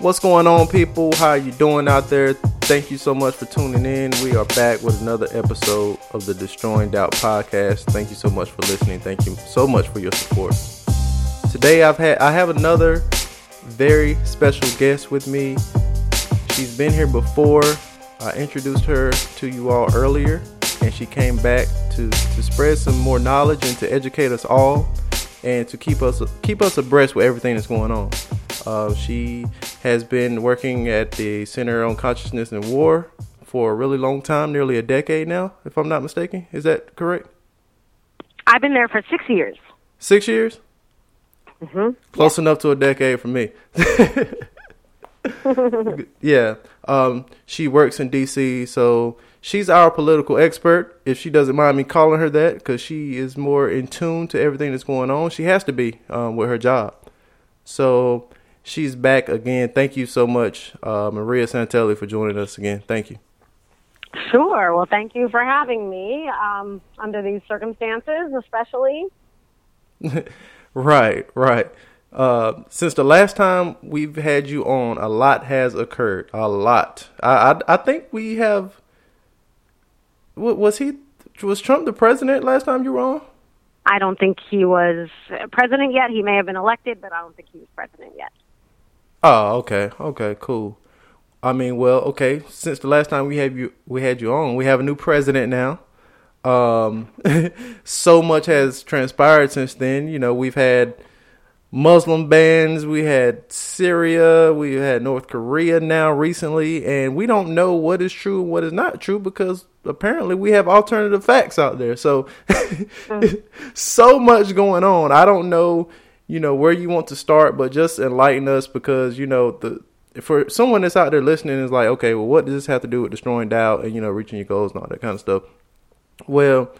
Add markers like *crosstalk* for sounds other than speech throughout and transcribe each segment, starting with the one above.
What's going on, people? How you doing out there? Thank you so much for tuning in. We are back with another episode of the Destroying Doubt podcast. Thank you so much for listening. Thank you so much for your support. Today, I've had I have another very special guest with me. She's been here before. I introduced her to you all earlier, and she came back to to spread some more knowledge and to educate us all, and to keep us keep us abreast with everything that's going on. Uh, she has been working at the Center on Consciousness and War for a really long time, nearly a decade now, if I'm not mistaken. Is that correct? I've been there for six years. Six years? Mm-hmm. Close yeah. enough to a decade for me. *laughs* yeah. Um, she works in D.C., so she's our political expert. If she doesn't mind me calling her that, because she is more in tune to everything that's going on. She has to be um, with her job. So she's back again. Thank you so much, uh, Maria Santelli, for joining us again. Thank you. Sure. Well, thank you for having me um, under these circumstances, especially. *laughs* right, right. Uh, since the last time we've had you on, a lot has occurred. A lot. I, I, I think we have. Was he? Was Trump the president last time you were on? I don't think he was president yet. He may have been elected, but I don't think he was president yet. Oh, okay, okay, cool. I mean, well, okay. Since the last time we had you, we had you on. We have a new president now. Um, *laughs* so much has transpired since then. You know, we've had Muslim bans, we had Syria, we had North Korea now recently, and we don't know what is true and what is not true because apparently we have alternative facts out there. So, *laughs* mm. so much going on. I don't know you know where you want to start, but just enlighten us because you know the for someone that's out there listening is like, okay, well, what does this have to do with destroying doubt and you know reaching your goals and all that kind of stuff? Well,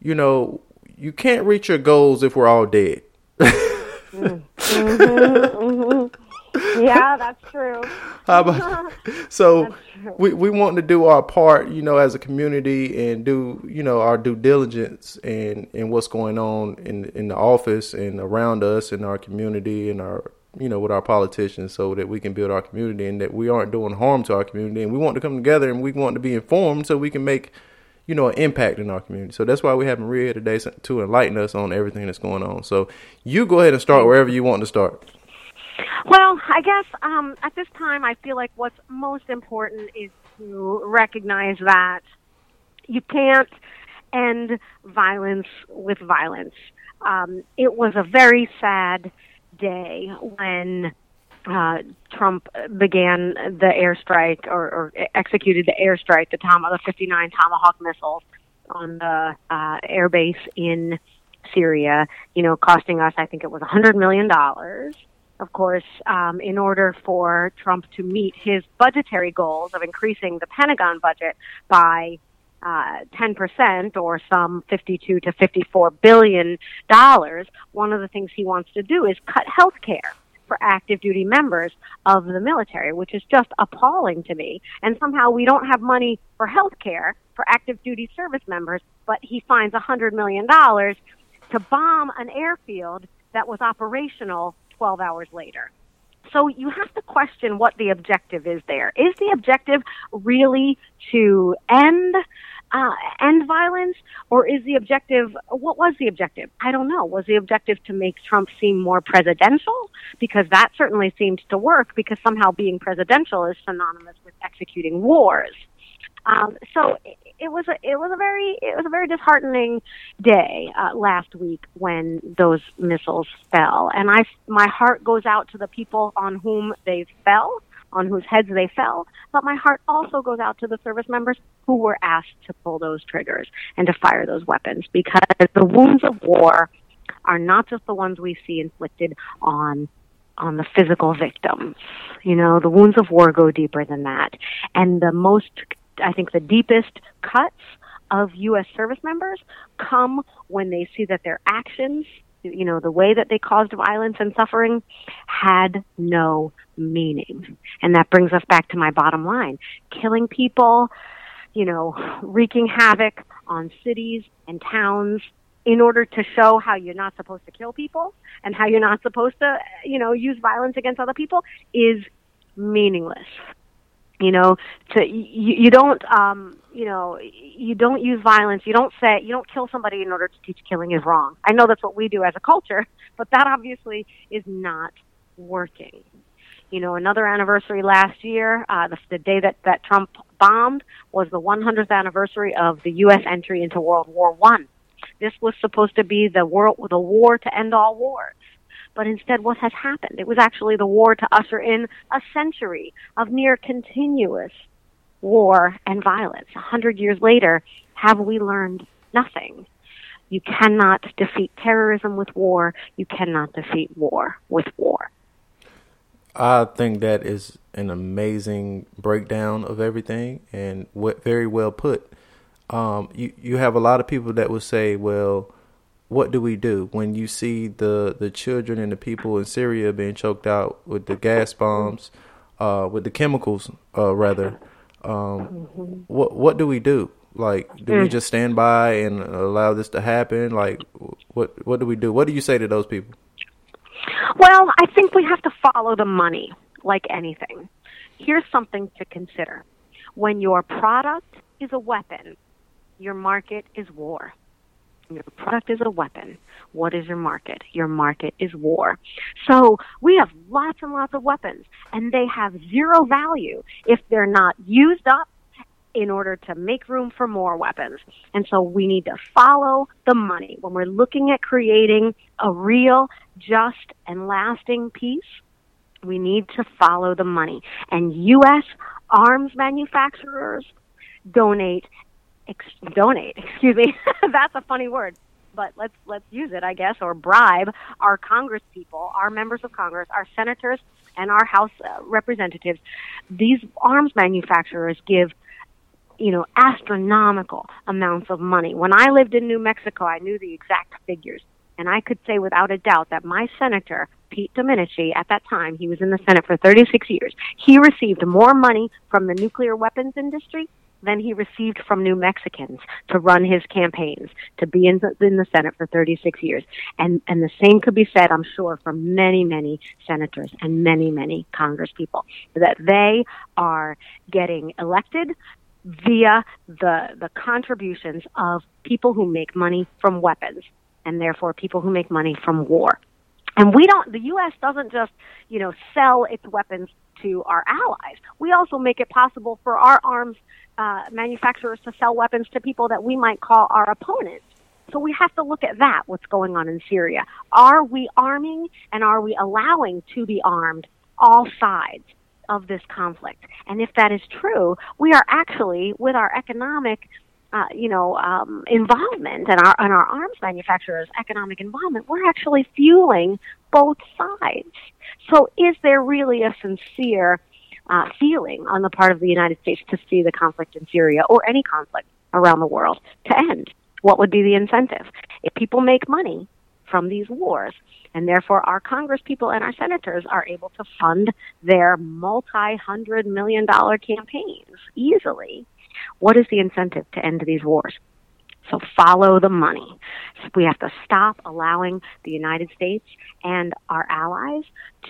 you know, you can't reach your goals if we're all dead. mm-hmm, mm-hmm yeah, that's true. How about *laughs* so we we want to do our part, you know, as a community and do you know our due diligence and and what's going on in in the office and around us in our community and our you know with our politicians so that we can build our community and that we aren't doing harm to our community. And we want to come together and we want to be informed so we can make you know an impact in our community. So that's why we have maria here today to enlighten us on everything that's going on. So you go ahead and start wherever you want to start well, I guess um, at this time, I feel like what's most important is to recognize that you can't end violence with violence. Um, it was a very sad day when uh, Trump began the airstrike or, or executed the airstrike, the, Tom, the 59 Tomahawk missiles on the uh, airbase in Syria, you know, costing us, I think it was $100 million of course, um, in order for Trump to meet his budgetary goals of increasing the Pentagon budget by uh, 10% or some 52 to 54 billion dollars, one of the things he wants to do is cut health care for active duty members of the military, which is just appalling to me. And somehow we don't have money for health care for active duty service members, but he finds $100 million to bomb an airfield that was operational 12 hours later. So you have to question what the objective is there. Is the objective really to end uh, end violence, or is the objective what was the objective? I don't know. Was the objective to make Trump seem more presidential? Because that certainly seemed to work. Because somehow being presidential is synonymous with executing wars. Um, so it was a it was a very it was a very disheartening day uh, last week when those missiles fell, and I my heart goes out to the people on whom they fell, on whose heads they fell, but my heart also goes out to the service members who were asked to pull those triggers and to fire those weapons because the wounds of war are not just the ones we see inflicted on on the physical victims. You know, the wounds of war go deeper than that. And the most I think the deepest cuts of U.S. service members come when they see that their actions, you know, the way that they caused violence and suffering had no meaning. And that brings us back to my bottom line. Killing people, you know, wreaking havoc on cities and towns in order to show how you're not supposed to kill people and how you're not supposed to, you know, use violence against other people is meaningless. You know, to you, you don't um, you know you don't use violence. You don't say you don't kill somebody in order to teach killing is wrong. I know that's what we do as a culture, *laughs* but that obviously is not working. You know, another anniversary last year, uh, the, the day that that Trump bombed was the 100th anniversary of the U.S. entry into World War One. This was supposed to be the world, the war to end all wars. But instead, what has happened? It was actually the war to usher in a century of near continuous war and violence. A hundred years later, have we learned nothing? You cannot defeat terrorism with war. You cannot defeat war with war. I think that is an amazing breakdown of everything and what very well put. Um, you you have a lot of people that will say, well, what do we do when you see the the children and the people in Syria being choked out with the gas bombs, uh, with the chemicals, uh, rather? Um, what what do we do? Like, do we mm. just stand by and allow this to happen? Like, what what do we do? What do you say to those people? Well, I think we have to follow the money, like anything. Here's something to consider: when your product is a weapon, your market is war. Your product is a weapon. What is your market? Your market is war. So we have lots and lots of weapons, and they have zero value if they're not used up in order to make room for more weapons. And so we need to follow the money. When we're looking at creating a real, just, and lasting peace, we need to follow the money. And U.S. arms manufacturers donate ex- donate. *laughs* Excuse me, *laughs* that's a funny word, but let's let's use it, I guess, or bribe our Congress people, our members of Congress, our senators, and our House uh, representatives. These arms manufacturers give you know, astronomical amounts of money. When I lived in New Mexico, I knew the exact figures. And I could say without a doubt that my senator, Pete Domenici, at that time, he was in the Senate for 36 years, he received more money from the nuclear weapons industry than he received from New Mexicans to run his campaigns, to be in the, in the Senate for 36 years. And, and the same could be said, I'm sure, for many, many senators and many, many Congress people, that they are getting elected via the, the contributions of people who make money from weapons and therefore people who make money from war. And we don't, the U.S. doesn't just, you know, sell its weapons to our allies. We also make it possible for our arms uh, manufacturers to sell weapons to people that we might call our opponents. So we have to look at that, what's going on in Syria. Are we arming and are we allowing to be armed all sides of this conflict? And if that is true, we are actually, with our economic uh, you know, um, involvement and our and our arms manufacturers' economic involvement, we're actually fueling both sides. So, is there really a sincere uh, feeling on the part of the United States to see the conflict in Syria or any conflict around the world to end? What would be the incentive? If people make money from these wars, and therefore our Congress people and our senators are able to fund their multi hundred million dollar campaigns easily, what is the incentive to end these wars? So follow the money. We have to stop allowing the United States and our allies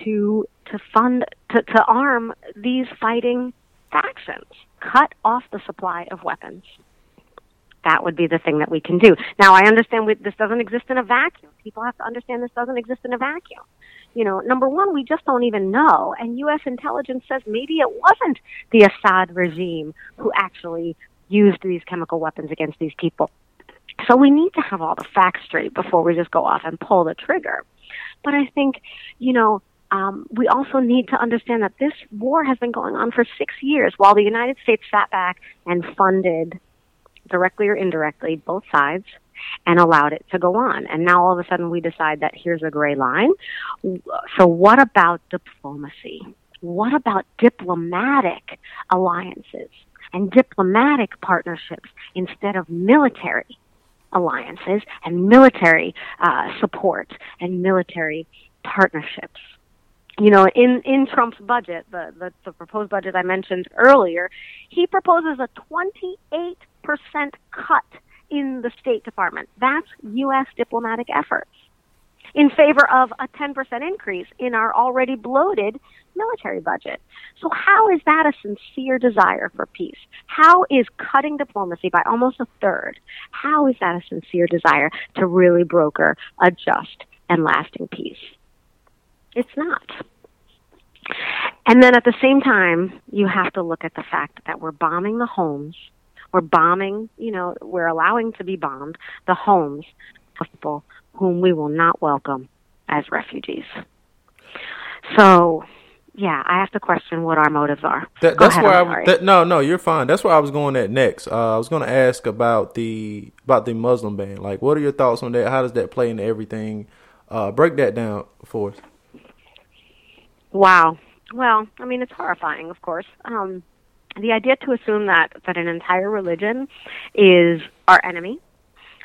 to to fund to, to arm these fighting factions. Cut off the supply of weapons. That would be the thing that we can do. Now, I understand we, this doesn't exist in a vacuum. People have to understand this doesn't exist in a vacuum. You know, number one, we just don't even know. And U.S. intelligence says maybe it wasn't the Assad regime who actually used these chemical weapons against these people. So we need to have all the facts straight before we just go off and pull the trigger. But I think, you know, um, we also need to understand that this war has been going on for six years while the United States sat back and funded, directly or indirectly, both sides and allowed it to go on. And now all of a sudden we decide that here's a gray line. So what about diplomacy? What about diplomatic alliances and diplomatic partnerships instead of military alliances and military uh, support and military partnerships? you know, in, in Trump's budget, the, the, the proposed budget I mentioned earlier, he proposes a 28% cut in the State Department. That's U.S. diplomatic efforts. in favor of a 10% increase in our already bloated military budget. So, how is that a sincere desire for peace? How is cutting diplomacy by almost a third? How is that a sincere desire to really broker a just and lasting peace? It's not. And then at the same time, you have to look at the fact that we're bombing the homes. We're bombing, you know, we're allowing to be bombed the homes of people whom we will not welcome as refugees. So, yeah, I have to question what our motives are. That, that's ahead, where I that, no, no, you're fine. That's where I was going at next. Uh, I was going to ask about the about the Muslim ban. Like, what are your thoughts on that? How does that play into everything? Uh, break that down for us. Wow. Well, I mean, it's horrifying, of course. Um, the idea to assume that that an entire religion is our enemy,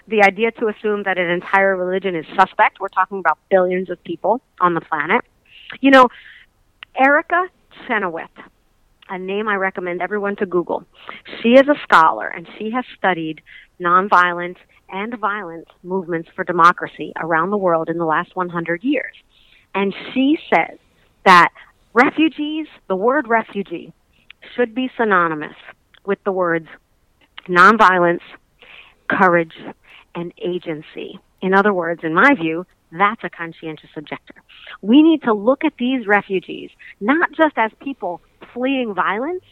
the idea to assume that an entire religion is suspect. We're talking about billions of people on the planet. You know, Erica Chenoweth, a name I recommend everyone to Google. She is a scholar and she has studied nonviolent and violent movements for democracy around the world in the last 100 years. And she says that refugees, the word refugee, should be synonymous with the words nonviolence, courage, and agency. In other words, in my view, that's a conscientious objector. We need to look at these refugees not just as people fleeing violence,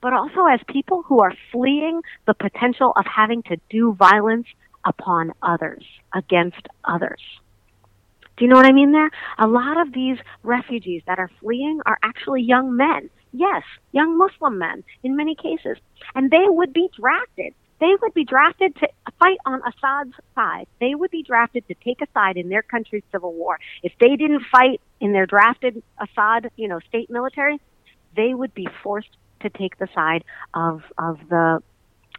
but also as people who are fleeing the potential of having to do violence upon others, against others. Do you know what I mean there? A lot of these refugees that are fleeing are actually young men. Yes, young Muslim men in many cases. And they would be drafted. They would be drafted to fight on Assad's side. They would be drafted to take a side in their country's civil war. If they didn't fight in their drafted Assad, you know, state military, they would be forced to take the side of of the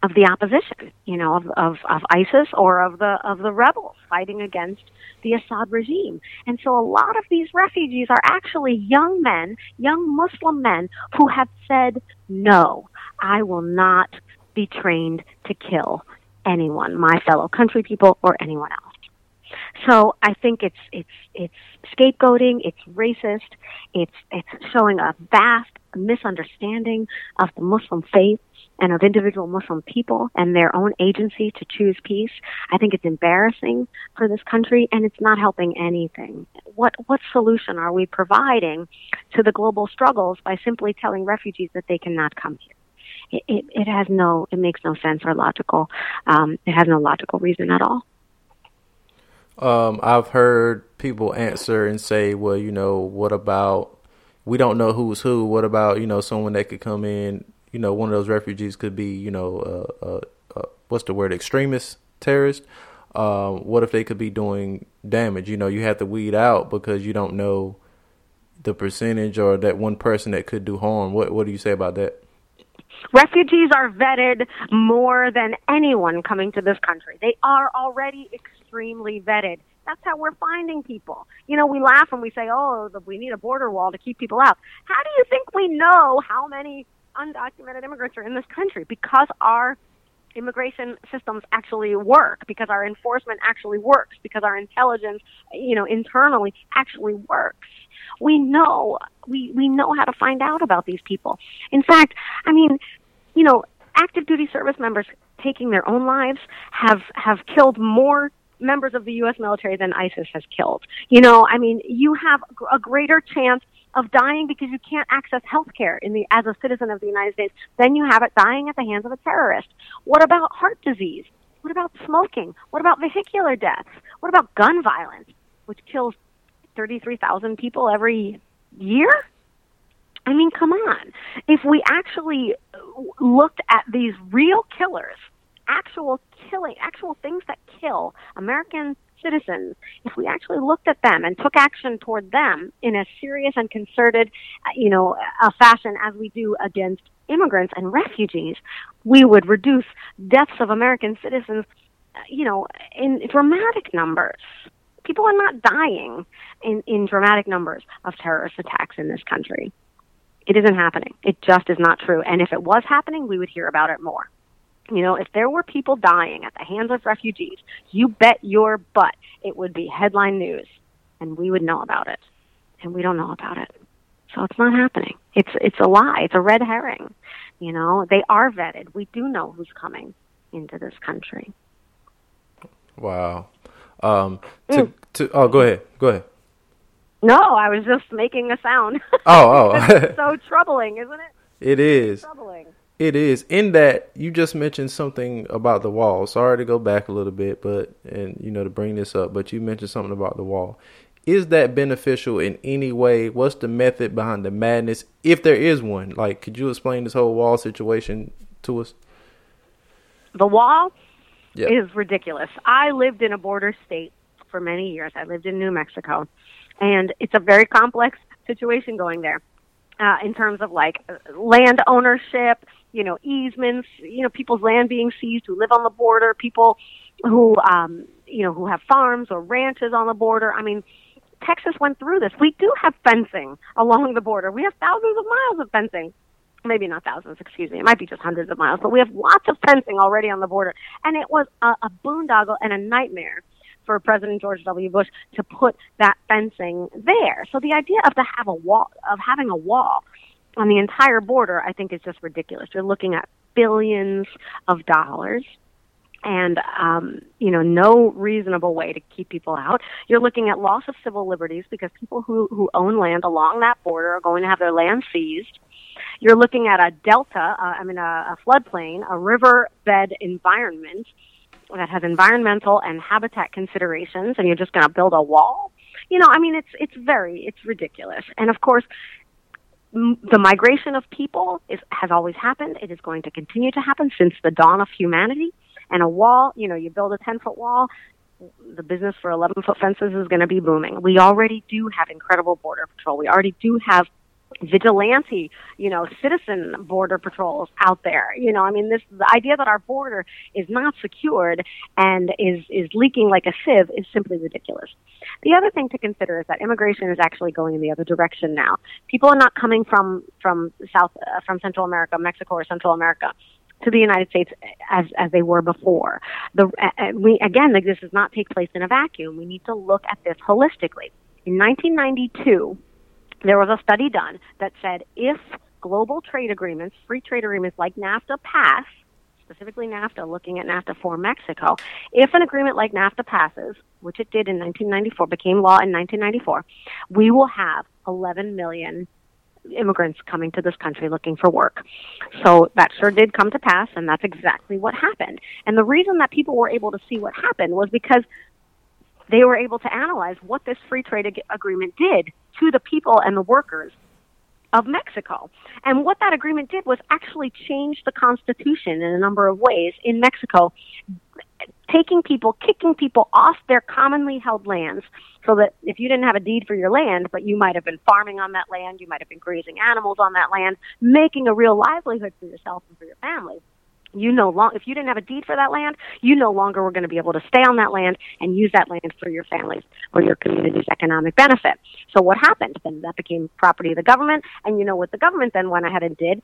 of the opposition, you know, of, of, of ISIS or of the of the rebels fighting against the Assad regime. And so a lot of these refugees are actually young men, young Muslim men who have said, no, I will not be trained to kill anyone, my fellow country people or anyone else. So I think it's it's it's scapegoating, it's racist, it's it's showing a vast misunderstanding of the Muslim faith and of individual Muslim people and their own agency to choose peace. I think it's embarrassing for this country and it's not helping anything. What what solution are we providing to the global struggles by simply telling refugees that they cannot come here? It, it, it has no, it makes no sense or logical. Um, it has no logical reason at all. Um, I've heard people answer and say, well, you know, what about we don't know who's who. What about you know someone that could come in? You know, one of those refugees could be you know uh, uh, what's the word? Extremist terrorist. Um, what if they could be doing damage? You know, you have to weed out because you don't know the percentage or that one person that could do harm. What What do you say about that? Refugees are vetted more than anyone coming to this country. They are already extremely vetted. That's how we're finding people. You know, we laugh and we say, oh, we need a border wall to keep people out. How do you think we know how many undocumented immigrants are in this country? Because our immigration systems actually work, because our enforcement actually works, because our intelligence, you know, internally actually works. We know, we, we know how to find out about these people. In fact, I mean, you know, active duty service members taking their own lives have, have killed more members of the U.S. military than ISIS has killed. You know, I mean, you have a greater chance of dying because you can't access health care in the as a citizen of the United States then you have it dying at the hands of a terrorist. What about heart disease? What about smoking? What about vehicular deaths? What about gun violence, which kills 33,000 people every year? I mean, come on. If we actually looked at these real killers actual killing, actual things that kill American citizens, if we actually looked at them and took action toward them in a serious and concerted, uh, you know, a fashion as we do against immigrants and refugees, we would reduce deaths of American citizens, uh, you know, in dramatic numbers. People are not dying in, in dramatic numbers of terrorist attacks in this country. It isn't happening. It just is not true. And if it was happening, we would hear about it more. You know, if there were people dying at the hands of refugees, you bet your butt it would be headline news. and we would know about it. And we don't know about it. So it's not happening. It's it's a lie. It's a red herring. You know, they are vetted. We do know who's coming into this country. Wow. Um, to, mm. to, oh, go ahead. Go ahead. No, I was just making a sound. Oh, oh. *laughs* so *laughs* troubling, isn't it? It is. It is. In that you just mentioned something about the wall. Sorry to go back a little bit, but and you know to bring this up, but you mentioned something about the wall. Is that beneficial in any way? What's the method behind the madness, if there is one? Like, could you explain this whole wall situation to us? The wall yep. is ridiculous. I lived in a border state for many years. I lived in New Mexico, and it's a very complex situation going there uh, in terms of like land ownership, you know, easements, you know, people's land being seized who live on the border, people who, um, you know, who have farms or ranches on the border. I mean, Texas went through this. We do have fencing along the border. We have thousands of miles of fencing. Maybe not thousands, excuse me. It might be just hundreds of miles, but we have lots of fencing already on the border. And it was a, a boondoggle and a nightmare for President George W. Bush to put that fencing there. So the idea of to have a wall of having a wall on the entire border, I think is just ridiculous. You're looking at billions of dollars and um, you know no reasonable way to keep people out. You're looking at loss of civil liberties because people who who own land along that border are going to have their land seized. You're looking at a delta, uh, I mean a, a floodplain, a riverbed environment that has environmental and habitat considerations, and you're just going to build a wall. You know, I mean, it's it's very it's ridiculous. And of course, the migration of people is has always happened. It is going to continue to happen since the dawn of humanity. And a wall, you know, you build a ten foot wall, the business for 11 foot fences is going to be booming. We already do have incredible border patrol. We already do have vigilante, you know, citizen border patrols out there. You know, I mean, this the idea that our border is not secured and is is leaking like a sieve is simply ridiculous. The other thing to consider is that immigration is actually going in the other direction now. People are not coming from from South uh, from Central America, Mexico, or Central America to the United States as as they were before. The we again, like, this does not take place in a vacuum. We need to look at this holistically. In 1992 there was a study done that said if global trade agreements, free trade agreements like NAFTA pass, specifically NAFTA, looking at NAFTA for Mexico, if an agreement like NAFTA passes, which it did in 1994, became law in 1994, we will have 11 million immigrants coming to this country looking for work. So that sure did come to pass, and that's exactly what happened. And the reason that people were able to see what happened was because they were able to analyze what this free trade ag- agreement did to the people and the workers of Mexico. And what that agreement did was actually change the constitution in a number of ways in Mexico, taking people, kicking people off their commonly held lands so that if you didn't have a deed for your land, but you might have been farming on that land, you might have been grazing animals on that land, making a real livelihood for yourself and for your family you no long if you didn't have a deed for that land, you no longer were going to be able to stay on that land and use that land for your families or your community's economic benefit. So what happened? Then that became property of the government, and you know what the government then went ahead and did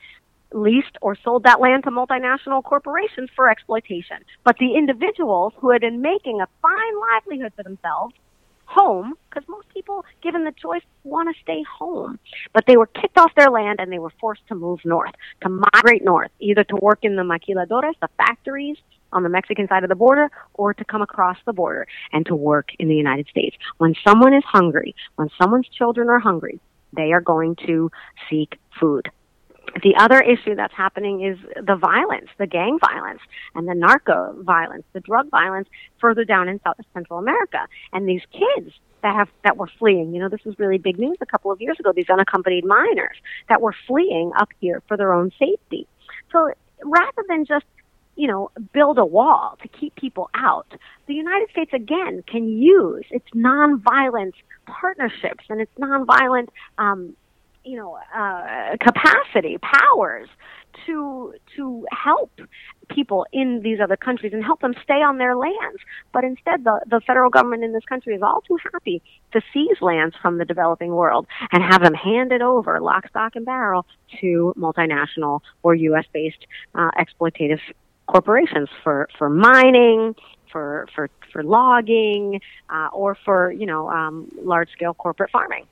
leased or sold that land to multinational corporations for exploitation. But the individuals who had been making a fine livelihood for themselves home because most people, given the choice, want to stay home. But they were kicked off their land and they were forced to move north, to migrate north, either to work in the maquiladoras, the factories on the Mexican side of the border, or to come across the border and to work in the United States. When someone is hungry, when someone's children are hungry, they are going to seek food. The other issue that's happening is the violence, the gang violence, and the narco violence, the drug violence further down in South Central America. And these kids that have that were fleeing, you know, this was really big news a couple of years ago. These unaccompanied minors that were fleeing up here for their own safety. So rather than just you know, build a wall to keep people out. The United States, again, can use its nonviolent partnerships and its nonviolent um, you know uh, capacity powers to to help people in these other countries and help them stay on their lands but instead the the federal government in this country is all too happy to seize lands from the developing world and have them handed over lock stock and barrel to multinational or US based uh, exploitative corporations for for mining for for for logging uh, or for you know um, large scale corporate farming.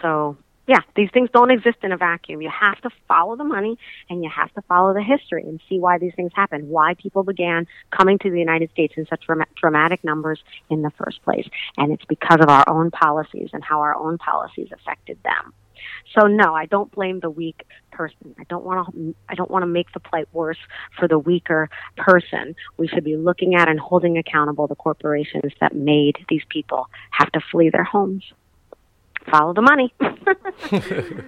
So yeah, these things don't exist in a vacuum. You have to follow the money and you have to follow the history and see why these things happen, why people began coming to the United States in such dramatic numbers in the first place. And it's because of our own policies and how our own policies affected them. So no, I don't blame the weak person. I don't want to I don't want to make the plight worse for the weaker person. We should be looking at and holding accountable the corporations that made these people have to flee their homes follow the money. *laughs*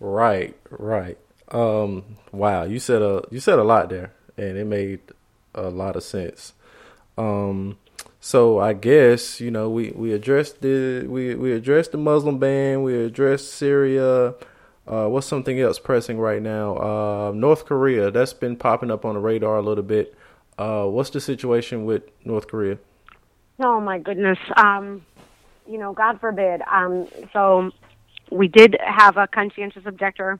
right, right. Um, wow, you said a you said a lot there, and it made a lot of sense. Um, so I guess you know we we addressed the we we addressed the Muslim ban, we addressed Syria. Uh, what's something else pressing right now? Uh, North Korea. That's been popping up on the radar a little bit. Uh, what's the situation with North Korea? Oh my goodness. Um, you know, God forbid. Um, so we did have a conscientious objector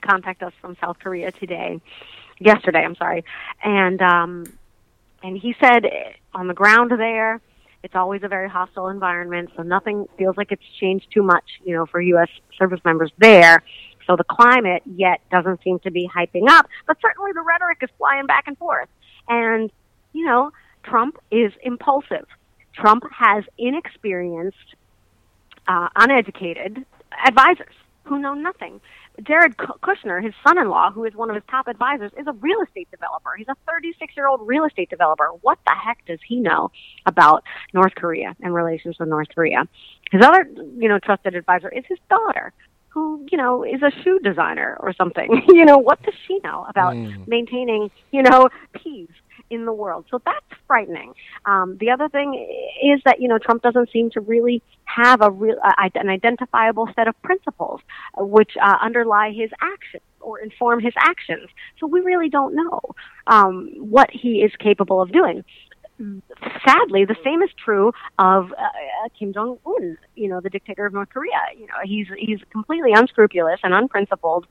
contact us from South Korea today, yesterday. I'm sorry, and um, and he said on the ground there, it's always a very hostile environment. So nothing feels like it's changed too much, you know, for U.S. service members there. So the climate yet doesn't seem to be hyping up, but certainly the rhetoric is flying back and forth. And you know, Trump is impulsive. Trump has inexperienced, uh, uneducated advisors who know nothing. Jared Kushner, his son-in-law, who is one of his top advisors, is a real estate developer. He's a 36-year-old real estate developer. What the heck does he know about North Korea and relations with North Korea? His other, you know, trusted advisor is his daughter, who, you know, is a shoe designer or something. *laughs* you know, what does she know about mm. maintaining, you know, peace in the world. So that's frightening. Um, the other thing is that you know Trump doesn't seem to really have a real uh, an identifiable set of principles uh, which uh, underlie his actions or inform his actions. So we really don't know um, what he is capable of doing sadly, the same is true of uh, Kim Jong Un. You know, the dictator of North Korea. You know, he's he's completely unscrupulous and unprincipled,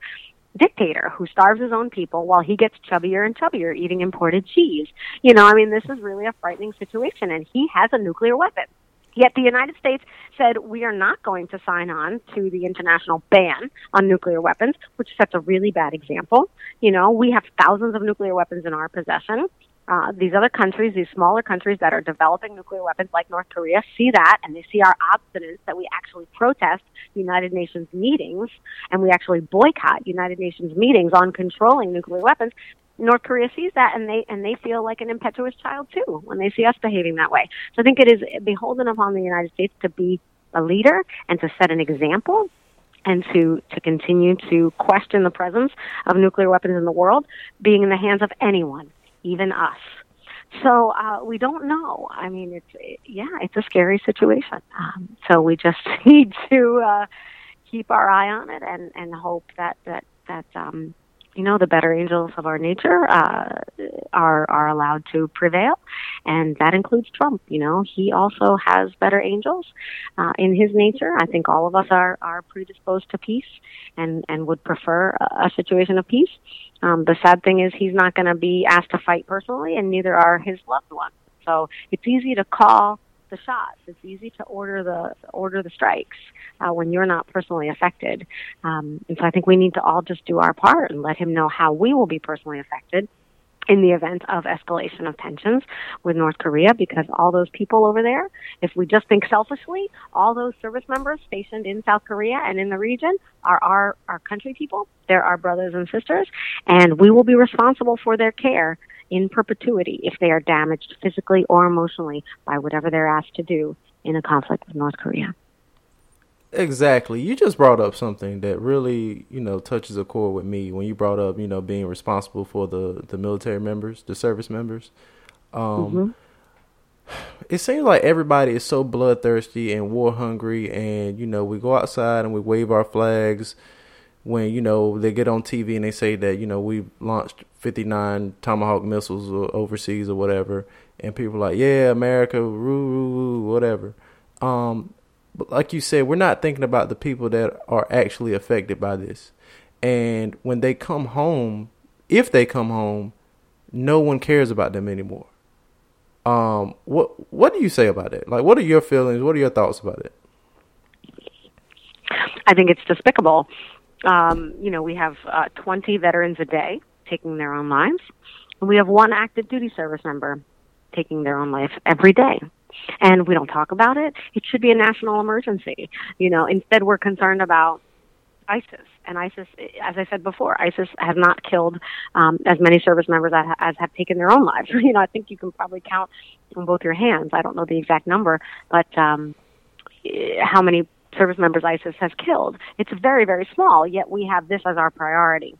dictator who starves his own people while he gets chubbier and chubbier eating imported cheese. You know, I mean, this is really a frightening situation, and he has a nuclear weapon. Yet the United States said we are not going to sign on to the international ban on nuclear weapons, which sets a really bad example. You know, we have thousands of nuclear weapons in our possession uh, these other countries, these smaller countries that are developing nuclear weapons like North Korea, see that and they see our obstinance that we actually protest United Nations meetings and we actually boycott United Nations meetings on controlling nuclear weapons. North Korea sees that and they and they feel like an impetuous child too when they see us behaving that way. So I think it is beholden upon the United States to be a leader and to set an example and to, to continue to question the presence of nuclear weapons in the world being in the hands of anyone even us. So uh, we don't know. I mean, it's it, yeah, it's a scary situation. Um, so we just *laughs* need to uh, keep our eye on it and and hope that that that um, you know the better angels of our nature uh, are are allowed to prevail, and that includes Trump. You know, he also has better angels uh, in his nature. I think all of us are are predisposed to peace and and would prefer a, a situation of peace. Um, the sad thing is he's not going to be asked to fight personally, and neither are his loved ones. So it's easy to call the shots. It's easy to order the order the strikes uh, when you're not personally affected. Um, and so I think we need to all just do our part and let him know how we will be personally affected in the event of escalation of tensions with North Korea because all those people over there, if we just think selfishly, all those service members stationed in South Korea and in the region are our, our country people. They're our brothers and sisters, and we will be responsible for their care in perpetuity if they are damaged physically or emotionally by whatever they're asked to do in a conflict with North Korea. Exactly. You just brought up something that really, you know, touches a chord with me when you brought up, you know, being responsible for the the military members, the service members. Um mm-hmm. It seems like everybody is so bloodthirsty and war hungry and you know, we go outside and we wave our flags when you know they get on TV and they say that you know we've launched 59 Tomahawk missiles overseas or whatever, and people are like, yeah, America, roo, roo, roo, whatever. Um, but like you said, we're not thinking about the people that are actually affected by this, and when they come home, if they come home, no one cares about them anymore. Um, what what do you say about it? Like, what are your feelings? What are your thoughts about it? I think it's despicable. Um, you know, we have uh, 20 veterans a day taking their own lives, and we have one active duty service member taking their own life every day. And we don't talk about it. It should be a national emergency. You know, instead we're concerned about ISIS. And ISIS, as I said before, ISIS has not killed um, as many service members as, as have taken their own lives. *laughs* You know, I think you can probably count on both your hands. I don't know the exact number, but um, how many service members ISIS has killed. It's very, very small, yet we have this as our priority.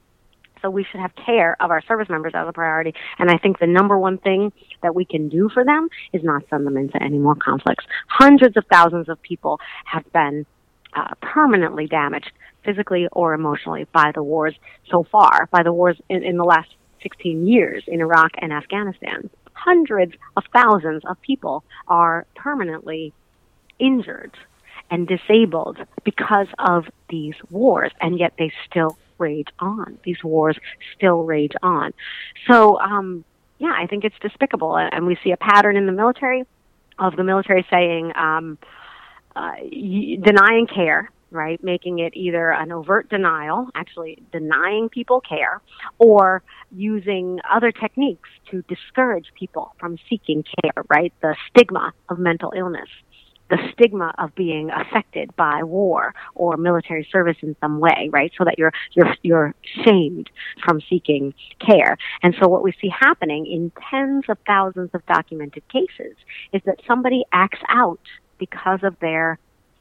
So we should have care of our service members as a priority. And I think the number one thing that we can do for them is not send them into any more conflicts. Hundreds of thousands of people have been uh, permanently damaged physically or emotionally by the wars so far, by the wars in, in the last 16 years in Iraq and Afghanistan. Hundreds of thousands of people are permanently injured and disabled because of these wars, and yet they still rage on. These wars still rage on. So, um, yeah, I think it's despicable, and we see a pattern in the military of the military saying um, uh, denying care right? Making it either an overt denial, actually denying people care, or using other techniques to discourage people from seeking care, right? The stigma of mental illness the stigma of being affected by war or military service in some way, right? So that you're you're you're shamed from seeking care. And so what we see happening in tens of thousands of documented cases is that somebody acts out because of their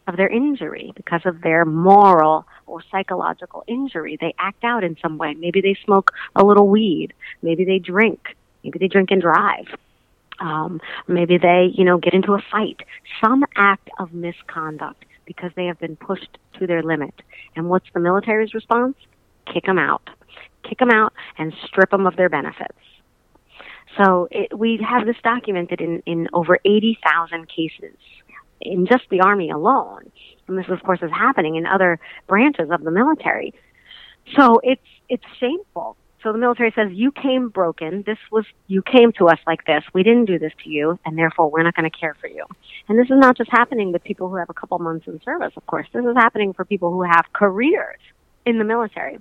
of their injury, because of their moral or psychological injury. They act out in some way. Maybe they smoke a little weed. Maybe they drink. Maybe they drink and drive. Um, maybe they, you know, get into a fight. Some act of misconduct because they have been pushed to their limit. And what's the military's response? Kick them out. Kick them out and strip them of their benefits. So it, we have this documented in, in over 80,000 cases in just the Army alone. And this, of course, is happening in other branches of the military. So it's, it's shameful so the military says, you came broken. This was, you came to us like this. We didn't do this to you, and therefore we're not going to care for you. And this is not just happening with people who have a couple months in service, of course. This is happening for people who have careers in the military.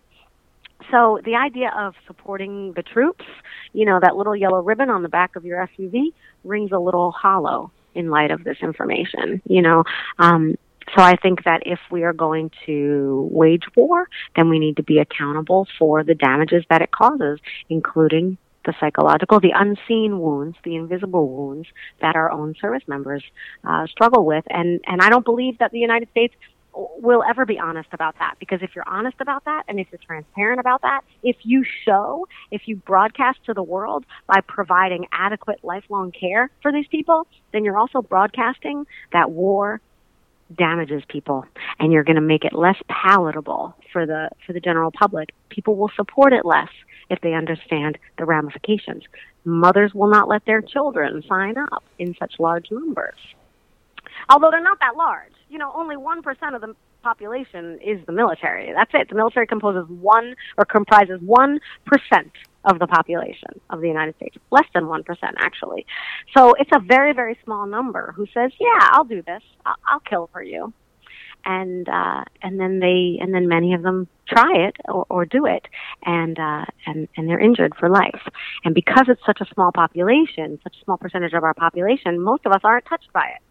So the idea of supporting the troops, you know, that little yellow ribbon on the back of your SUV rings a little hollow in light of this information. You know, um, so I think that if we are going to wage war, then we need to be accountable for the damages that it causes, including the psychological, the unseen wounds, the invisible wounds that our own service members uh, struggle with. And, and I don't believe that the United States will ever be honest about that because if you're honest about that and if you're transparent about that, if you show, if you broadcast to the world by providing adequate lifelong care for these people, then you're also broadcasting that war damages people and you're going to make it less palatable for the for the general public people will support it less if they understand the ramifications. Mothers will not let their children sign up in such large numbers. Although they're not that large you know only 1% of the population is the military. That's it. The military composes 1 or comprises 1% of the population of the United States, less than 1% actually. So it's a very, very small number who says, yeah, I'll do this. I'll, I'll kill for you. And, uh, and then they, and then many of them try it or, or do it and, uh, and, and they're injured for life. And because it's such a small population, such a small percentage of our population, most of us aren't touched by it.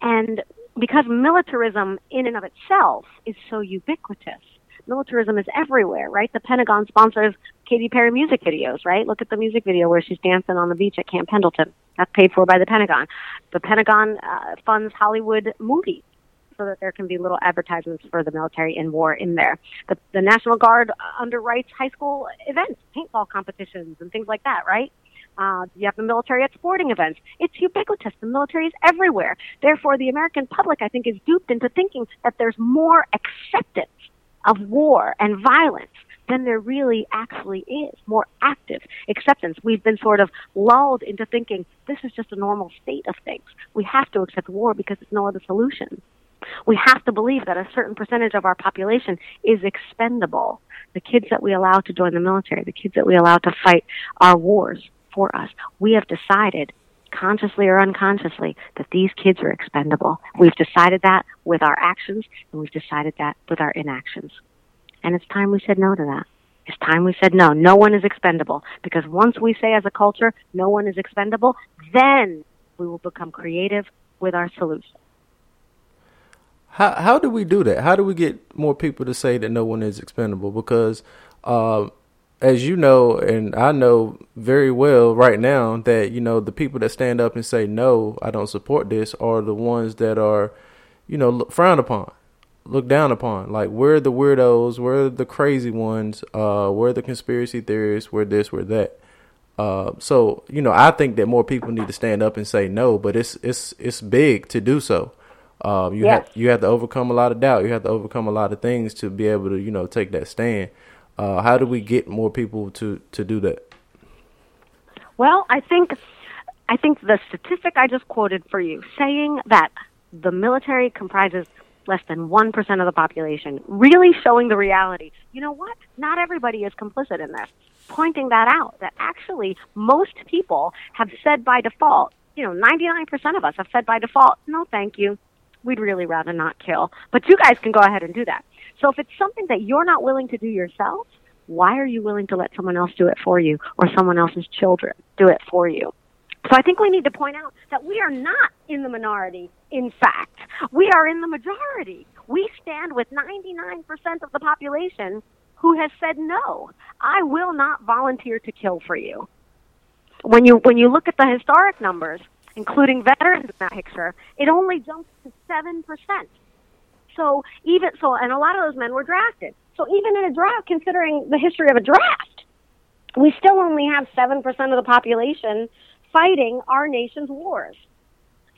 And because militarism in and of itself is so ubiquitous, militarism is everywhere, right? The Pentagon sponsors Katy Perry music videos, right? Look at the music video where she's dancing on the beach at Camp Pendleton. That's paid for by the Pentagon. The Pentagon uh, funds Hollywood movies so that there can be little advertisements for the military in war in there. The, the National Guard underwrites high school events, paintball competitions, and things like that, right? Uh, you have the military at sporting events. It's ubiquitous. The military is everywhere. Therefore, the American public, I think, is duped into thinking that there's more acceptance of war and violence than there really actually is. More active acceptance. We've been sort of lulled into thinking this is just a normal state of things. We have to accept war because there's no other solution. We have to believe that a certain percentage of our population is expendable the kids that we allow to join the military, the kids that we allow to fight our wars for us. We have decided consciously or unconsciously, that these kids are expendable. We've decided that with our actions, and we've decided that with our inactions. And it's time we said no to that. It's time we said no. No one is expendable. Because once we say as a culture, no one is expendable, then we will become creative with our solution. How how do we do that? How do we get more people to say that no one is expendable? Because uh, as you know, and I know very well right now that you know the people that stand up and say no, I don't support this, are the ones that are, you know, frowned upon, looked down upon. Like we're the weirdos, we're the crazy ones, uh, we're the conspiracy theorists, we're this, we're that. Uh, so you know, I think that more people need to stand up and say no, but it's it's it's big to do so. Um, you yes. have you have to overcome a lot of doubt. You have to overcome a lot of things to be able to you know take that stand. Uh, how do we get more people to, to do that? Well, I think I think the statistic I just quoted for you, saying that the military comprises less than 1% of the population, really showing the reality. You know what? Not everybody is complicit in this. Pointing that out, that actually most people have said by default, you know, 99% of us have said by default, no, thank you. We'd really rather not kill. But you guys can go ahead and do that. So if it's something that you're not willing to do yourself, why are you willing to let someone else do it for you or someone else's children do it for you? So I think we need to point out that we are not in the minority. In fact, we are in the majority. We stand with 99% of the population who has said no. I will not volunteer to kill for you. When you when you look at the historic numbers, including veterans in that picture, it only jumps to 7%. So even so, and a lot of those men were drafted. So even in a draft, considering the history of a draft, we still only have seven percent of the population fighting our nation's wars.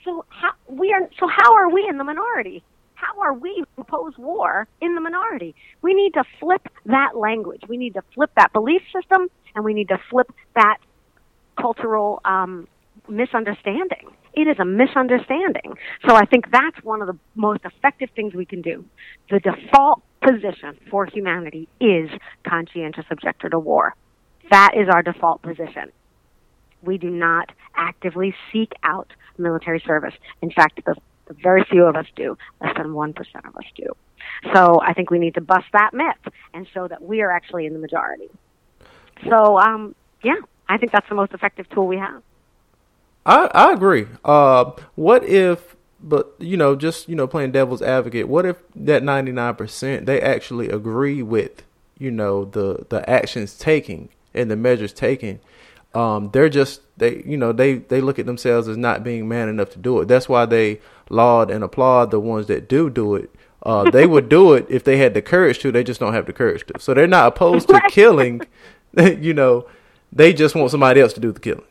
So how we are so how are we in the minority? How are we oppose war in the minority? We need to flip that language. We need to flip that belief system, and we need to flip that cultural um, misunderstanding. It is a misunderstanding. So I think that's one of the most effective things we can do. The default position for humanity is conscientious objector to war. That is our default position. We do not actively seek out military service. In fact, the, the very few of us do. Less than 1% of us do. So I think we need to bust that myth and show that we are actually in the majority. So, um, yeah, I think that's the most effective tool we have. I I agree. Uh, what if, but you know, just you know, playing devil's advocate. What if that ninety nine percent they actually agree with you know the the actions taken and the measures taken? Um, they're just they you know they they look at themselves as not being man enough to do it. That's why they laud and applaud the ones that do do it. Uh, they would do it if they had the courage to. They just don't have the courage to. So they're not opposed to killing. *laughs* you know, they just want somebody else to do the killing.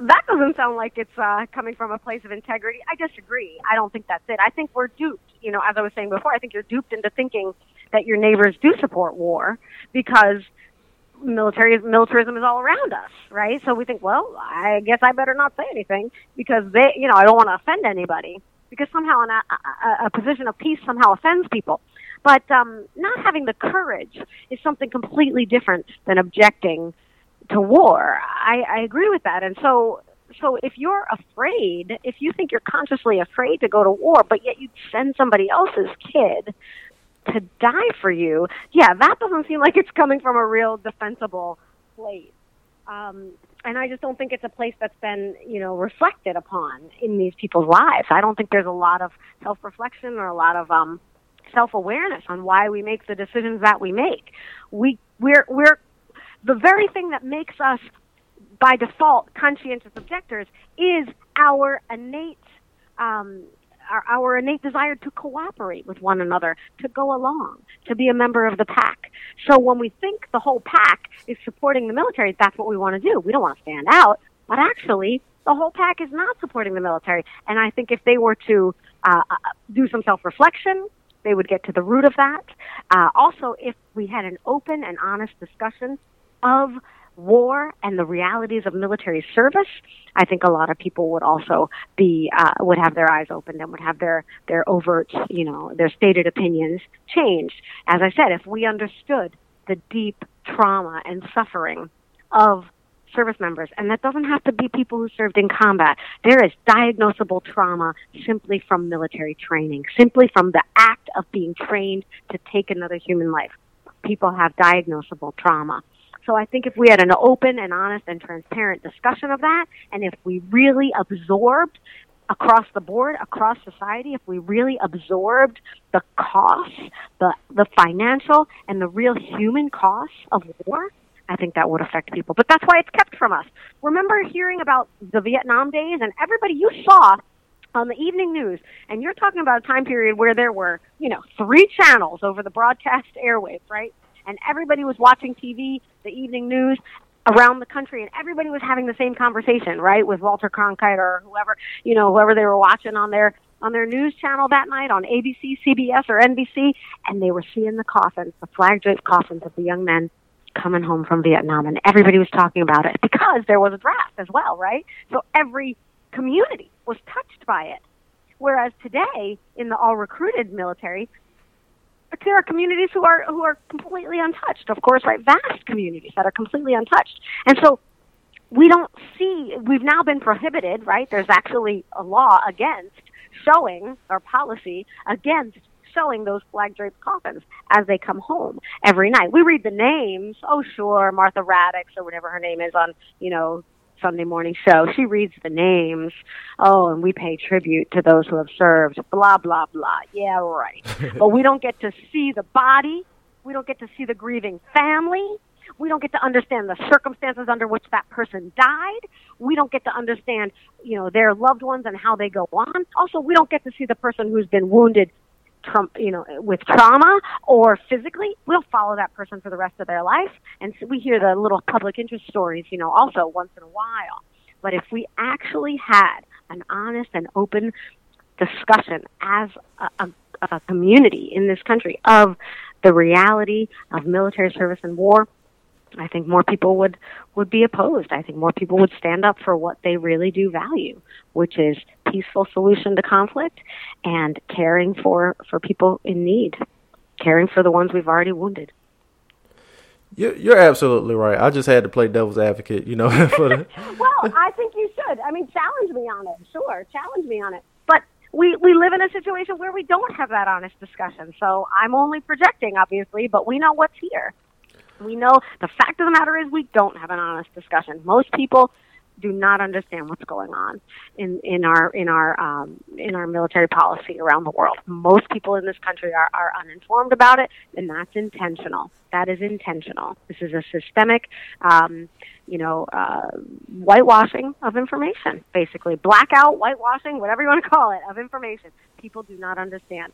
That doesn't sound like it's uh, coming from a place of integrity. I disagree. I don't think that's it. I think we're duped. You know, as I was saying before, I think you're duped into thinking that your neighbors do support war because military militarism is all around us, right? So we think, well, I guess I better not say anything because they, you know, I don't want to offend anybody because somehow a, a, a position of peace somehow offends people. But um, not having the courage is something completely different than objecting to war. I, I agree with that. And so, so if you're afraid, if you think you're consciously afraid to go to war, but yet you'd send somebody else's kid to die for you, yeah, that doesn't seem like it's coming from a real defensible place. Um, and I just don't think it's a place that's been, you know, reflected upon in these people's lives. I don't think there's a lot of self-reflection or a lot of um, self-awareness on why we make the decisions that we make. We we're we're the very thing that makes us, by default, conscientious objectors is our innate. Um, our, our innate desire to cooperate with one another, to go along, to be a member of the pack. So when we think the whole pack is supporting the military, that's what we want to do. We don't want to stand out, but actually, the whole pack is not supporting the military. And I think if they were to uh, uh do some self-reflection, they would get to the root of that. Uh, also, if we had an open and honest discussion of war and the realities of military service, I think a lot of people would also be uh, would have their eyes opened and would have their their overt, you know, their stated opinions changed. As I said, if we understood the deep trauma and suffering of service members, and that doesn't have to be people who served in combat. There is diagnosable trauma simply from military training, simply from the act of being trained to take another human life. People have diagnosable trauma. So I think if we had an open and honest and transparent discussion of that, and if we really absorbed across the board, across society, if we really absorbed the costs, the, the financial and the real human costs of war, I think that would affect people. But that's why it's kept from us. Remember hearing about the Vietnam days and everybody you saw on the evening news, and you're talking about a time period where there were, you know, three channels over the broadcast airwaves, right? and everybody was watching TV, the evening news around the country, and everybody was having the same conversation, right, with Walter Cronkite or whoever, you know, whoever they were watching on their on their news channel that night on ABC, CBS, or NBC, and they were seeing the coffins, the flag draped coffins of the young men coming home from Vietnam, and everybody was talking about it because there was a draft as well, right? So every community was touched by it. Whereas today, in the all recruited military, there are communities who are who are completely untouched. Of course, right? Vast communities that are completely untouched, and so we don't see. We've now been prohibited, right? There's actually a law against showing or policy against showing those flag draped coffins as they come home every night. We read the names. Oh, sure, Martha Raddatz or whatever her name is on you know Sunday morning show. She reads the names. Oh, and we pay tribute to those who have served. Blah, blah, blah. Yeah, right. *laughs* but we don't get to see the body. We don't get to see the grieving family. We don't get to understand the circumstances under which that person died. We don't get to understand, you know, their loved ones and how they go on. Also, we don't get to see the person who's been wounded Trump, you know, with trauma or physically, we'll follow that person for the rest of their life. And so we hear the little public interest stories, you know, also once in a while. But if we actually had an honest and open discussion as a, a, a community in this country of the reality of military service and war, I think more people would would be opposed. I think more people would stand up for what they really do value, which is peaceful solution to conflict and caring for for people in need, caring for the ones we've already wounded. You're, you're absolutely right. I just had to play devil's advocate, you know. *laughs* for the... *laughs* well, I think you should. I mean, challenge me on it. Sure, challenge me on it. But we we live in a situation where we don't have that honest discussion. So I'm only projecting, obviously, but we know what's here. We know the fact of the matter is we don't have an honest discussion. Most people do not understand what's going on in, in our in our um, in our military policy around the world. Most people in this country are, are uninformed about it, and that's intentional. That is intentional. This is a systemic, um, you know, uh, whitewashing of information, basically blackout, whitewashing, whatever you want to call it, of information. People do not understand.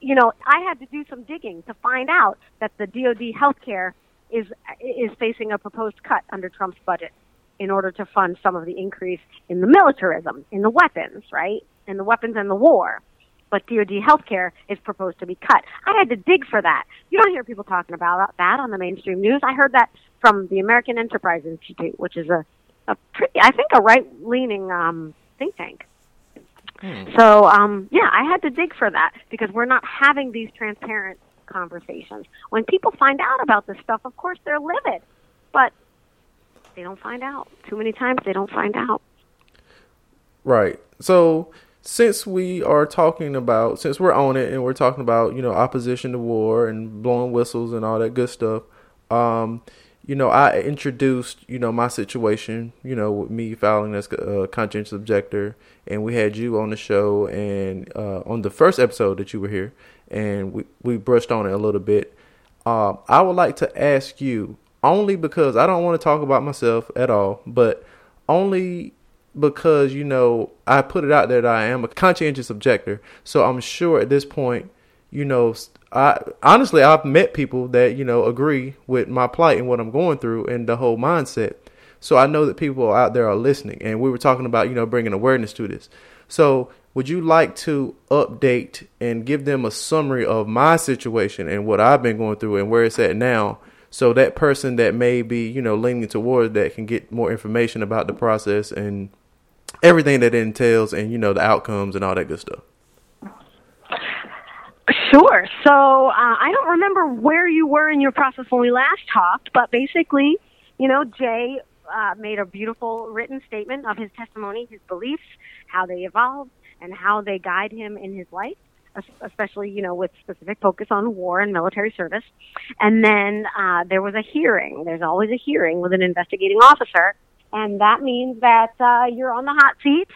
You know, I had to do some digging to find out that the DoD healthcare is is facing a proposed cut under Trump's budget in order to fund some of the increase in the militarism, in the weapons, right? In the weapons and the war. But DoD healthcare is proposed to be cut. I had to dig for that. You don't hear people talking about that on the mainstream news. I heard that from the American Enterprise Institute, which is a, a pretty, I think, a right-leaning um, think tank. Hmm. So, um, yeah, I had to dig for that because we're not having these transparent conversations. When people find out about this stuff, of course they're livid, but they don't find out. Too many times they don't find out. Right. So since we are talking about since we're on it and we're talking about, you know, opposition to war and blowing whistles and all that good stuff, um, you know, I introduced, you know, my situation, you know, with me filing as a conscientious objector, and we had you on the show, and uh, on the first episode that you were here, and we, we brushed on it a little bit. Uh, I would like to ask you, only because I don't want to talk about myself at all, but only because, you know, I put it out there that I am a conscientious objector. So I'm sure at this point, you know, I honestly I've met people that you know agree with my plight and what I'm going through and the whole mindset. So I know that people out there are listening, and we were talking about you know bringing awareness to this. So would you like to update and give them a summary of my situation and what I've been going through and where it's at now, so that person that may be you know leaning towards that can get more information about the process and everything that it entails and you know the outcomes and all that good stuff Sure. So uh, I don't remember where you were in your process when we last talked, but basically, you know, Jay uh, made a beautiful written statement of his testimony, his beliefs, how they evolved, and how they guide him in his life, especially, you know, with specific focus on war and military service. And then uh, there was a hearing. There's always a hearing with an investigating officer, and that means that uh, you're on the hot seat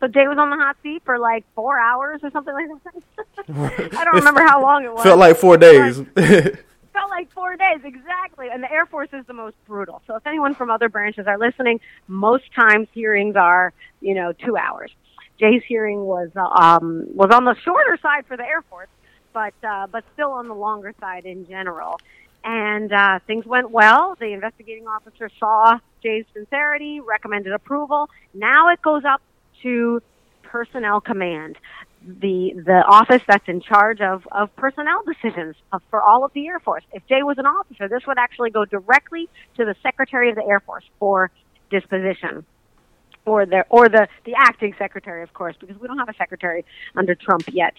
so Jay was on the hot seat for like four hours or something like that. *laughs* I don't remember how long it was. Felt like four days. *laughs* felt like four days exactly. And the Air Force is the most brutal. So if anyone from other branches are listening, most times hearings are you know two hours. Jay's hearing was um, was on the shorter side for the Air Force, but uh, but still on the longer side in general. And uh, things went well. The investigating officer saw Jay's sincerity, recommended approval. Now it goes up to personnel command, the the office that's in charge of of personnel decisions for all of the Air Force. If Jay was an officer, this would actually go directly to the Secretary of the Air Force for disposition. Or the or the the acting secretary, of course, because we don't have a secretary under Trump yet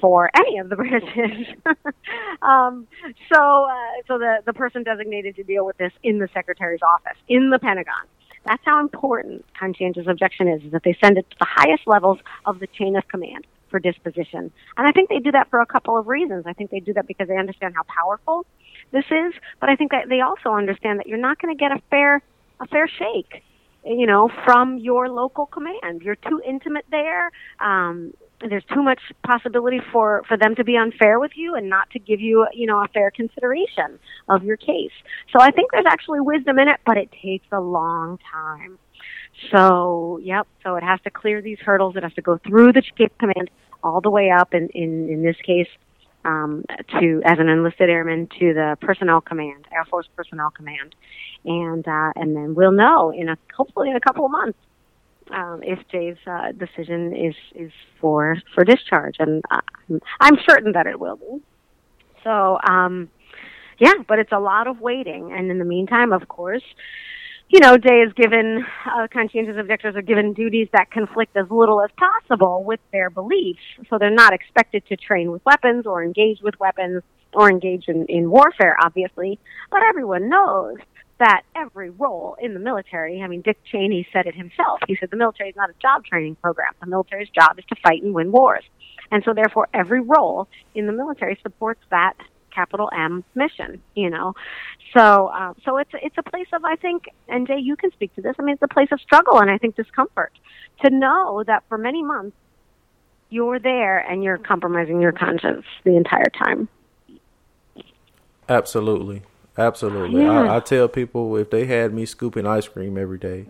for any of the *laughs* branches. *laughs* um, so uh, so the the person designated to deal with this in the secretary's office in the Pentagon. That's how important conscientious objection is, is that they send it to the highest levels of the chain of command for disposition. And I think they do that for a couple of reasons. I think they do that because they understand how powerful this is, but I think that they also understand that you're not going to get a fair a fair shake you know, from your local command. You're too intimate there. Um, there's too much possibility for for them to be unfair with you and not to give you you know a fair consideration of your case so i think there's actually wisdom in it but it takes a long time so yep so it has to clear these hurdles it has to go through the chief command all the way up and in in this case um, to as an enlisted airman to the personnel command air force personnel command. And uh, and then we'll know in a hopefully in a couple of months um, if Jay's uh, decision is is for for discharge, and uh, I'm certain that it will be. So, um, yeah, but it's a lot of waiting, and in the meantime, of course, you know, Day is given uh, conscientious objectors are given duties that conflict as little as possible with their beliefs, so they're not expected to train with weapons or engage with weapons or engage in, in warfare, obviously. But everyone knows that every role in the military, I mean, Dick Cheney said it himself. He said the military is not a job training program. The military's job is to fight and win wars. And so therefore every role in the military supports that capital M mission, you know. So uh, so it's it's a place of I think and Jay you can speak to this. I mean it's a place of struggle and I think discomfort to know that for many months you're there and you're compromising your conscience the entire time. Absolutely. Absolutely. Yeah. I, I, tell people if they had me scooping ice cream every day,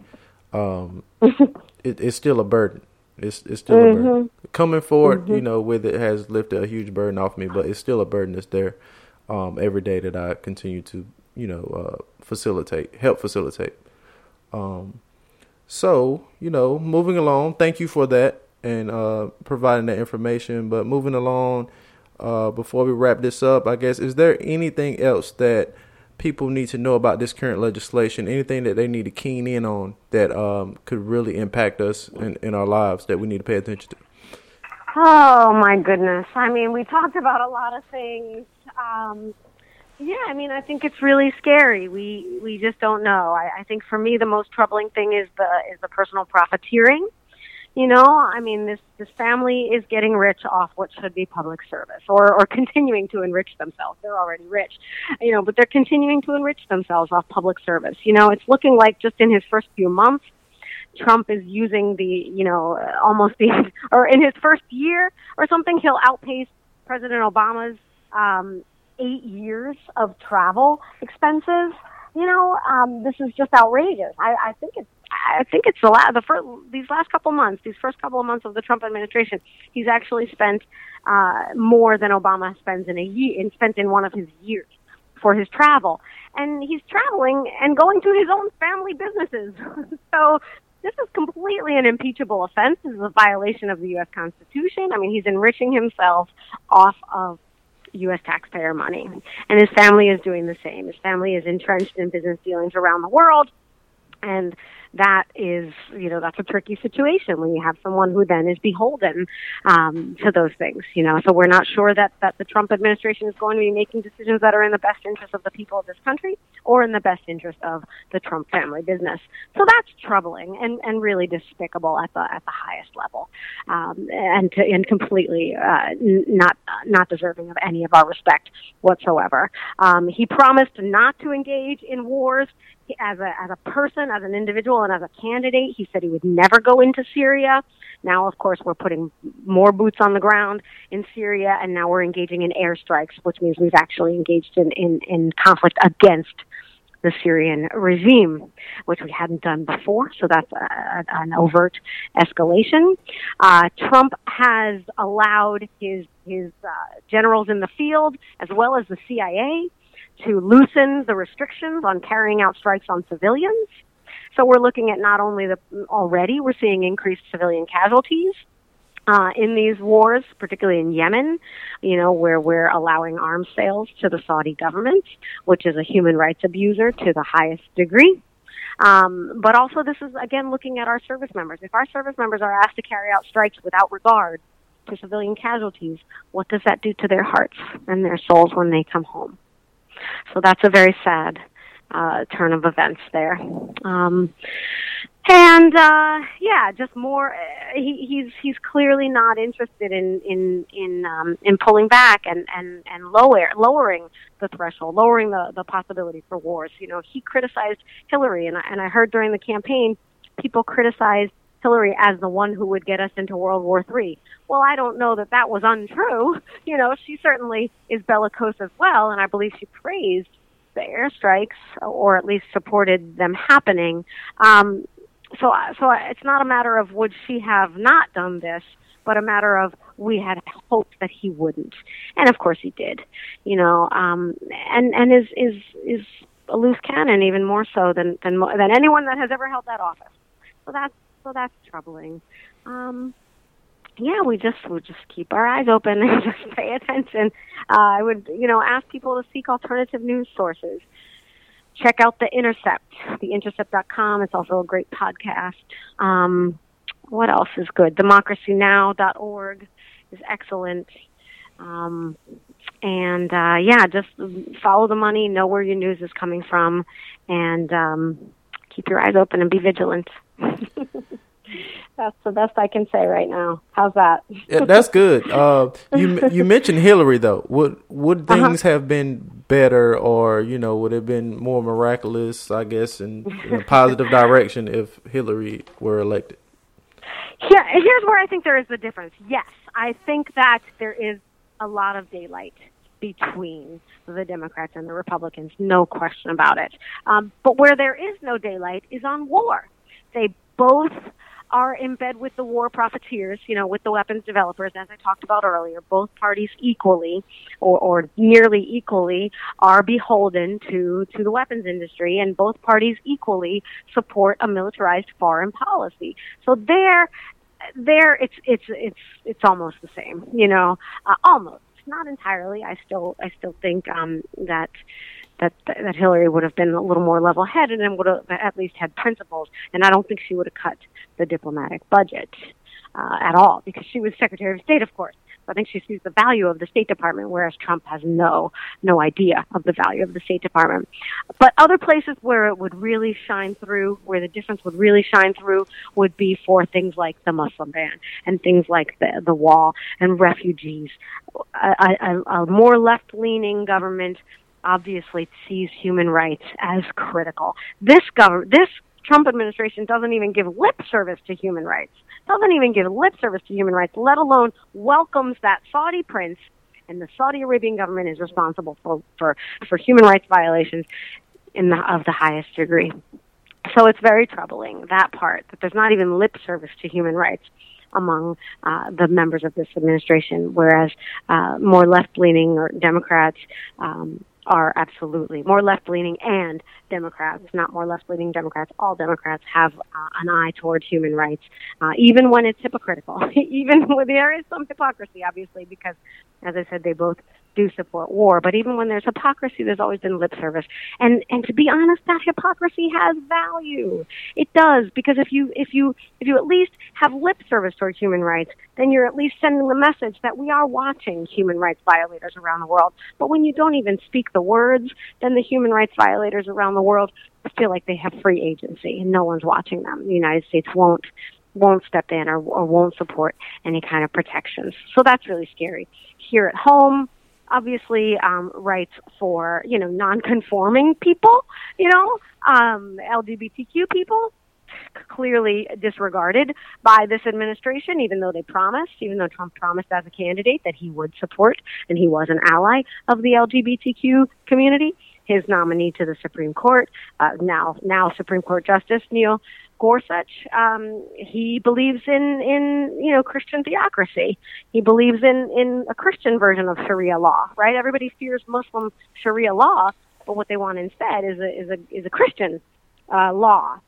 um, *laughs* it, it's still a burden. It's it's still mm-hmm. a burden. Mm-hmm. Coming forward, mm-hmm. you know, with it has lifted a huge burden off me, but it's still a burden that's there um, every day that I continue to, you know, uh, facilitate, help facilitate. Um, so, you know, moving along, thank you for that and uh, providing that information. But moving along, uh, before we wrap this up, I guess, is there anything else that people need to know about this current legislation? Anything that they need to keen in on that um, could really impact us in, in our lives that we need to pay attention to? Oh my goodness! I mean, we talked about a lot of things. Um, yeah, I mean, I think it's really scary. We we just don't know. I, I think for me, the most troubling thing is the is the personal profiteering you know, I mean, this this family is getting rich off what should be public service, or or *laughs* continuing to enrich themselves. They're already rich, you know, but they're continuing to enrich themselves off public service. You know, it's looking like just in his first few months, Trump is using the, you know, almost the, *laughs* or in his first year or something, he'll outpace President Obama's um, eight years of travel expenses. You know, um, this is just outrageous. I, I think it's I think it's the last the first these last couple months, these first couple of months of the Trump administration, he's actually spent uh, more than Obama spends in a year, and spent in one of his years for his travel, and he's traveling and going to his own family businesses. *laughs* so this is completely an impeachable offense. This is a violation of the U.S. Constitution. I mean, he's enriching himself off of U.S. taxpayer money. And his family is doing the same. His family is entrenched in business dealings around the world. And that is, you know, that's a tricky situation when you have someone who then is beholden um, to those things, you know. So we're not sure that, that the Trump administration is going to be making decisions that are in the best interest of the people of this country or in the best interest of the Trump family business. So that's troubling and, and really despicable at the at the highest level, um, and to, and completely uh, not not deserving of any of our respect whatsoever. Um, he promised not to engage in wars as a as a person, as an individual, and as a candidate. He said he would never go into Syria. Now, of course, we're putting more boots on the ground in Syria, and now we're engaging in airstrikes, which means we've actually engaged in in, in conflict against the Syrian regime, which we hadn't done before. So that's a, an overt escalation. Uh, Trump has allowed his his uh, generals in the field, as well as the CIA, to loosen the restrictions on carrying out strikes on civilians. So we're looking at not only the already we're seeing increased civilian casualties uh, in these wars, particularly in Yemen, you know, where we're allowing arms sales to the Saudi government, which is a human rights abuser to the highest degree. Um, but also, this is again looking at our service members. If our service members are asked to carry out strikes without regard to civilian casualties, what does that do to their hearts and their souls when they come home? So that's a very sad uh, turn of events there. Um, and uh, yeah, just more. Uh, he, he's he's clearly not interested in in in um, in pulling back and and and lower lowering the threshold, lowering the the possibility for wars. You know, he criticized Hillary, and I, and I heard during the campaign people criticized Hillary as the one who would get us into World War III. Well, I don't know that that was untrue. *laughs* You know, she certainly is bellicose as well, and I believe she praised the airstrikes or at least supported them happening. Um, so, so it's not a matter of would she have not done this, but a matter of we had hoped that he wouldn't, and of course he did. You know, um, and and is is is a loose cannon even more so than than than anyone that has ever held that office. So that's so that's troubling. Um, yeah, we just we just keep our eyes open *laughs* and just pay attention. Uh, I would you know ask people to seek alternative news sources. Check out the Intercept, theintercept.com. It's also a great podcast. Um, what else is good? Democracynow.org is excellent. Um, and uh, yeah, just follow the money, know where your news is coming from, and um, keep your eyes open and be vigilant. *laughs* that's the best I can say right now. How's that? yeah, that's good. *laughs* Uh, you you mentioned Hillary though. Would would uh-huh. things uh-huh. have been better, or you know, would it have been more miraculous? I guess in, in a positive *laughs* direction if Hillary were elected. Yeah, here's where I think there is the difference. Yes, I think that there is a lot of daylight between the Democrats and the Republicans, no question about it. Um, but where there is no daylight is on war. They both are in bed with the war profiteers, you know, with the weapons developers, as I talked about earlier. Both parties equally, or, or nearly equally, are beholden to to the weapons industry, and both parties equally support a militarized foreign policy. So there, there, it's it's it's it's almost the same, you know, uh, almost not entirely. I still I still think um, that that that Hillary would have been a little more level-headed and would have at least had principles. And I don't think she would have cut the diplomatic budget uh, at all because she was Secretary of State, of course. So I think she sees the value of the State Department, whereas Trump has no no idea of the value of the State Department. But other places where it would really shine through, where the difference would really shine through, would be for things like the Muslim ban and things like the the wall and refugees. A, a, a more left leaning government obviously sees human rights as critical. This government, this Trump administration doesn't even give lip service to human rights. Doesn't even give lip service to human rights, let alone welcomes that Saudi prince and the Saudi Arabian government is responsible for, for, for human rights violations in the, of the highest degree. So it's very troubling, that part, that there's not even lip service to human rights among uh, the members of this administration, whereas uh, more left leaning or Democrats um, are absolutely more left leaning and Democrats, not more left leaning Democrats. All Democrats have uh, an eye toward human rights, uh, even when it's hypocritical. *laughs* even when there is some hypocrisy, obviously, because as I said, they both do support war. But even when there's hypocrisy, there's always been lip service. And and to be honest, that hypocrisy has value. It does because if you if you if you at least have lip service towards human rights, then you're at least sending the message that we are watching human rights violators around the world. But when you don't even speak the words, then the human rights violators around the world feel like they have free agency and no one's watching them. The United States won't won't step in or, or won't support any kind of protections. So that's really scary. Here at home, obviously um, rights for you know non-conforming people, you know um, LGBTQ people, clearly disregarded by this administration, even though they promised, even though Trump promised as a candidate that he would support and he was an ally of the LGBTQ community. His nominee to the Supreme Court, uh, now now Supreme Court Justice Neil Gorsuch, um, he believes in in you know Christian theocracy. He believes in in a Christian version of Sharia law. Right? Everybody fears Muslim Sharia law, but what they want instead is a is a is a Christian uh, law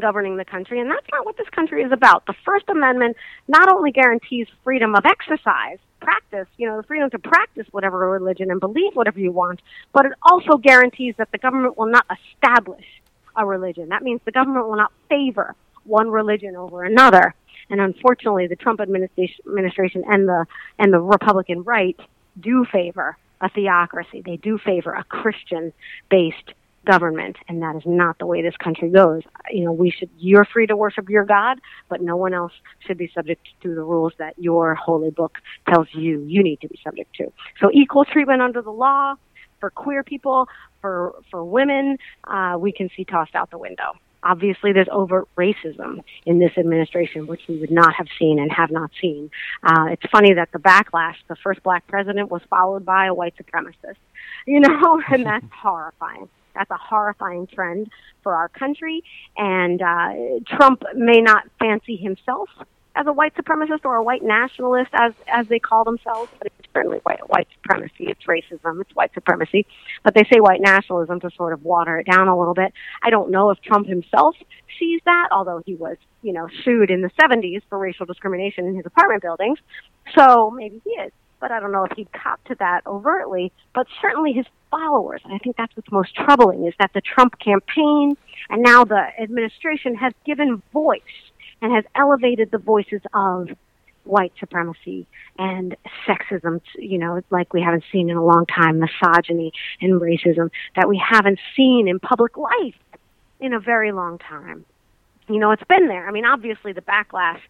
governing the country, and that's not what this country is about. The First Amendment not only guarantees freedom of exercise, practice, you know, the freedom to practice whatever religion and believe whatever you want, but it also guarantees that the government will not establish a religion. That means the government will not favor one religion over another. And unfortunately, the Trump administration, and the and the Republican right do favor a theocracy. They do favor a Christian-based government, and that is not the way this country goes. You know, we should. You're free to worship your God, but no one else should be subject to the rules that your holy book tells you you need to be subject to. So, equal treatment under the law for queer people, for for women, uh, we can see tossed out the window. Obviously, there's overt racism in this administration, which we would not have seen and have not seen. Uh, it's funny that the backlash, the first black president, was followed by a white supremacist, *laughs* you know, *laughs* and that's horrifying. That's a horrifying trend for our country. And uh, Trump may not fancy himself as a white supremacist or a white nationalist, as as they call themselves, but certainly white white supremacy. It's racism. It's white supremacy. But they say white nationalism to sort of water it down a little bit. I don't know if Trump himself sees that, although he was, you know, sued in the 70s for racial discrimination in his apartment buildings. So maybe he is. But I don't know if he'd cop to that overtly. But certainly his followers, and I think that's what's most troubling, is that the Trump campaign and now the administration has given voice and has elevated the voices of white supremacy and sexism, you know, like we haven't seen in a long time, misogyny and racism that we haven't seen in public life in a very long time. You know, it's been there. I mean, obviously the backlash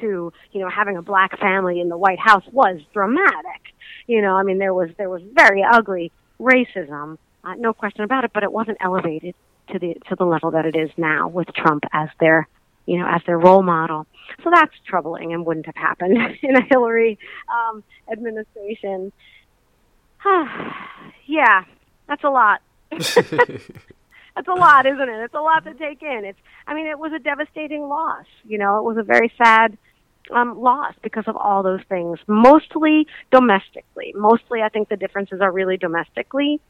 to, you know, having a black family in the White House was dramatic. You know, I mean, there was there was very ugly racism, uh, no question about it, but it wasn't elevated to the to the level that it is now with Trump as their you know, as their role model. So that's troubling and wouldn't have happened *laughs* in a Hillary um, administration. *sighs* yeah, that's a lot. *laughs* that's a lot, isn't it? It's a lot to take in. It's, I mean, it was a devastating loss. You know, it was a very sad um, loss because of all those things. Mostly domestically. Mostly, I think the differences are really domestically.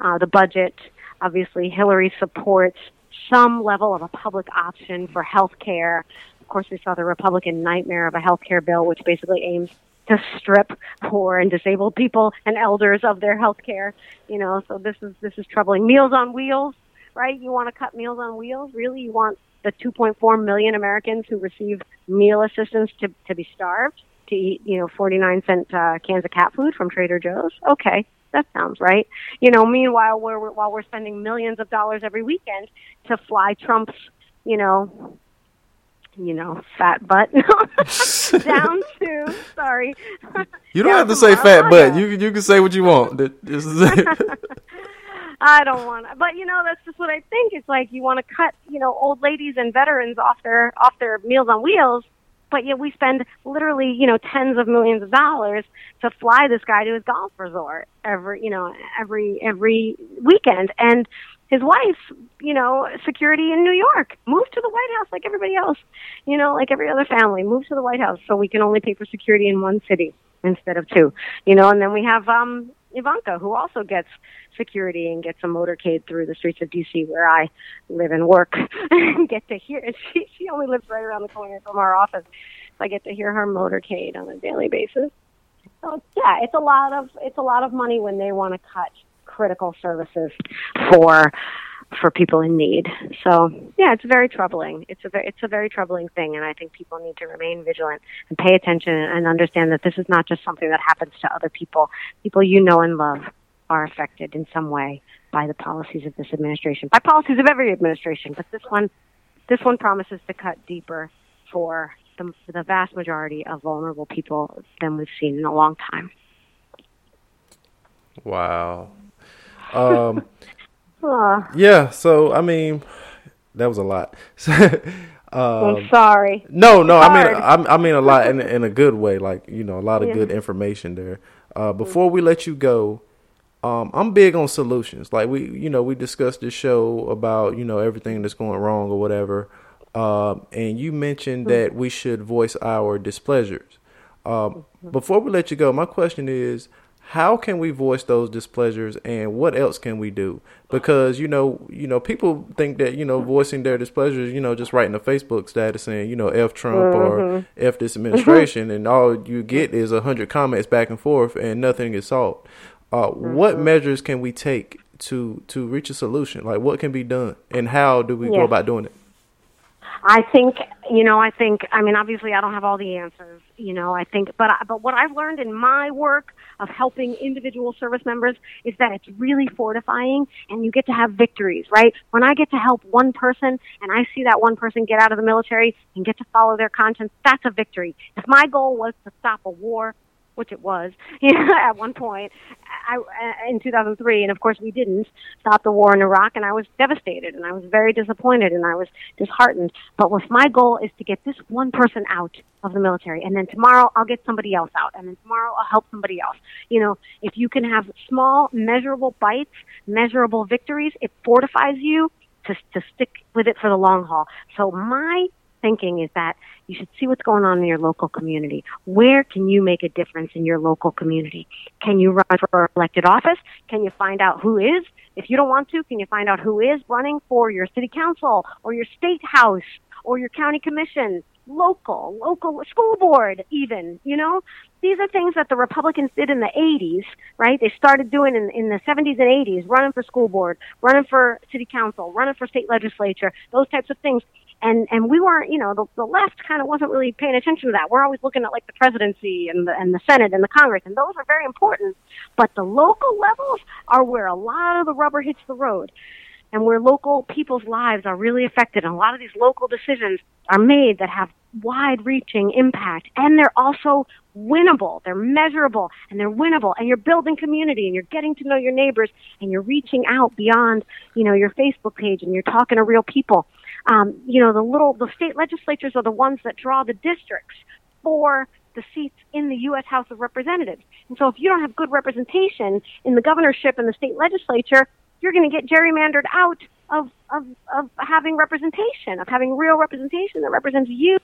Uh, the budget, obviously, Hillary supports some level of a public option for health care. Of course, we saw the Republican nightmare of a health care bill, which basically aims to strip poor and disabled people and elders of their health care. You know, so this is this is troubling. Meals on Wheels, right? You want to cut Meals on Wheels? Really? You want the 2.4 million Americans who receive meal assistance to to be starved to eat, you know, 49 cent uh, cans of cat food from Trader Joe's? Okay, that sounds right. You know, meanwhile, we're, while we're spending millions of dollars every weekend to fly Trump's, you know, you know, fat butt *laughs* down to sorry. You don't have to say fat butt. You you can say what you want. *laughs* *laughs* I don't want to, but you know that's just what I think. It's like you want to cut, you know, old ladies and veterans off their off their Meals on Wheels but yet we spend literally, you know, tens of millions of dollars to fly this guy to his golf resort every, you know, every every weekend. And his wife, you know, security in New York, moved to the White House like everybody else, you know, like every other family, moved to the White House so we can only pay for security in one city instead of two, you know. And then we have um Ivanka, who also gets security and gets a motorcade through the streets of DC, where I live and work, *laughs* and get to hear. *laughs* She she only lives right around the corner from our office, so I get to hear her motorcade on a daily basis. So yeah, it's a lot of it's a lot of money when they want to cut critical services for for people in need. So yeah, it's very troubling. It's a very, it's a very troubling thing, and I think people need to remain vigilant and pay attention and understand that this is not just something that happens to other people. People you know and love are affected in some way by the policies of this administration, by policies of every administration. But this one, this one promises to cut deeper for the, the vast majority of vulnerable people than we've seen in a long time. Wow. Um, *laughs* yeah. So I mean, that was a lot. *laughs* um, I'm sorry. No, no. I mean, I, I, mean a lot in in a *laughs* good way. Like you know, a lot of yeah. good information there. Uh, before we let you go, um, I'm big on solutions. Like we, you know, we discussed this show about you know everything that's going wrong or whatever. Um, and you mentioned mm-hmm. that we should voice our displeasures. Um, mm-hmm. Before we let you go, my question is, how can we voice those displeasures and what else can we do because you know you know people think that you know voicing their displeasures you know just writing a facebook status saying you know f trump mm-hmm. or f this administration and all you get is a hundred comments back and forth and nothing is solved uh, mm-hmm. what measures can we take to to reach a solution like what can be done and how do we yeah. go about doing it I think, you know, I think, I mean, obviously I don't have all the answers, you know, I think, but, but what I've learned in my work of helping individual service members is that it's really fortifying and you get to have victories, right? When I get to help one person and I see that one person get out of the military and get to follow their conscience, that's a victory. If my goal was to stop a war, which it was *laughs* you know, at one point I, in 2003 and of course we didn't stop the war in Iraq and I was devastated and I was very disappointed and I was disheartened. But with my goal is to get this one person out of the military and then tomorrow I'll get somebody else out and then tomorrow I'll help somebody else. You know if you can have small measurable bites measurable victories it fortifies you to to stick with it for the long haul. So my thinking is that you should see what's going on in your local community. Where can you make a difference in your local community? Can you run for elected office? Can you find out who is? If you don't want to, can you find out who is running for your city council or your state house or your county commission? local, local school board even, you know? These are things that the Republicans did in the 80s, right? They started doing in, in the 70s and 80s, running for school board, running for city council, running for state legislature, those types of things. And, and we weren't, you know, the, the left kind of wasn't really paying attention to that. We're always looking at like the presidency and the, and the Senate and the Congress, and those are very important. But the local levels are where a lot of the rubber hits the road and where local people's lives are really affected. And a lot of these local decisions are made that have wide reaching impact and they're also winnable. They're measurable and they're winnable and you're building community and you're getting to know your neighbors and you're reaching out beyond, you know, your Facebook page and you're talking to real people. Um, you know, the little, the state legislatures are the ones that draw the districts for the seats in the U.S. House of Representatives. And so if you don't have good representation in the governorship and the state legislature, you're going to get gerrymandered out of, of, of having representation, of having real representation that represents you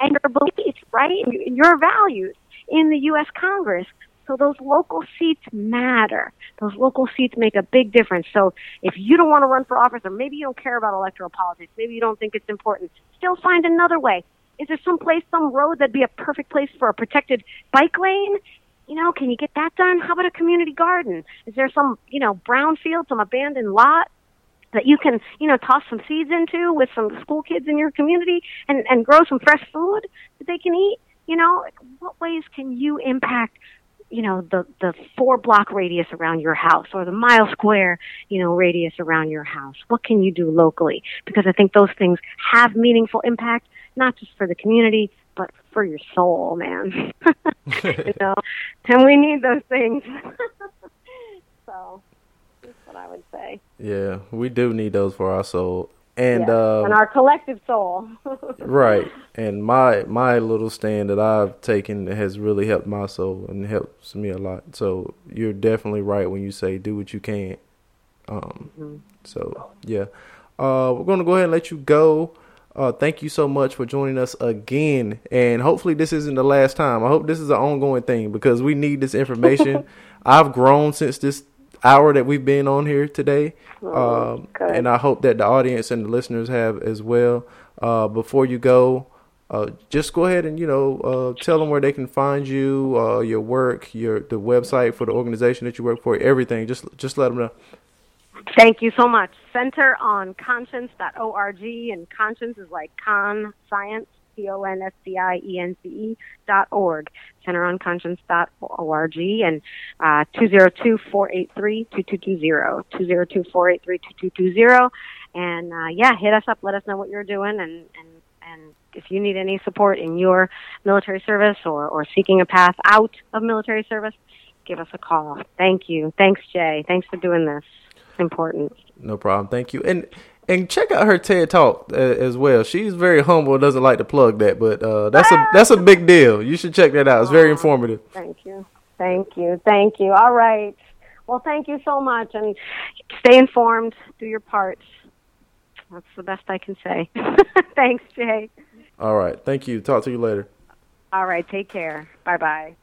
and your beliefs, right? And your values in the U.S. Congress. So those local seats matter. Those local seats make a big difference. So if you don't want to run for office or maybe you don't care about electoral politics, maybe you don't think it's important, still find another way. Is there some place, some road that'd be a perfect place for a protected bike lane? you know, can you get that done? How about a community garden? Is there some, you know, brownfield, some abandoned lot that you can, you know, toss some seeds into with some school kids in your community and, and grow some fresh food that they can eat? You know, what ways can you impact you know the the four block radius around your house or the mile square you know radius around your house what can you do locally because i think those things have meaningful impact not just for the community but for your soul, man. *laughs* you *laughs* know, and we need those things. *laughs* so that's what I would say. Yeah, we do need those for our soul. And yeah, uh, and our collective soul. *laughs* right. And my my little stand that I've taken has really helped my soul and helps me a lot. So you're definitely right when you say do what you can. Um mm-hmm. so yeah. Uh we're gonna go ahead and let you go. Uh, thank you so much for joining us again. And hopefully, this isn't the last time. I hope this is an ongoing thing because we need this information. *laughs* I've grown since this hour that we've been on here today. Oh, um, and I hope that the audience and the listeners have as well. Uh, before you go, uh, just go ahead and you know uh, tell them where they can find you, uh, your work, your the website for the organization that you work for, everything. Just just let them know. Thank you so much. Center on conscience.org, and conscience is like con science, C O N S C I E N C E dot org. Center on conscience.org, and uh, 202 483 2220. 202 483 2220. And uh, yeah, hit us up. Let us know what you're doing, and, and, and if you need any support in your military service or, or seeking a path out of military service, give us a call. Thank you. Thanks, Jay. Thanks for doing this important. No problem. Thank you. And and check out her TED Talk uh, as well. She's very humble. Doesn't like to plug that, but uh, that's a that's a big deal. You should check that out. It's very informative. Thank you. Thank you. Thank you. All right. Well, thank you so much, and stay informed. Do your part. That's the best I can say. *laughs* Thanks, Jay. All right. Thank you. Talk to you later. All right. Take care. Bye bye.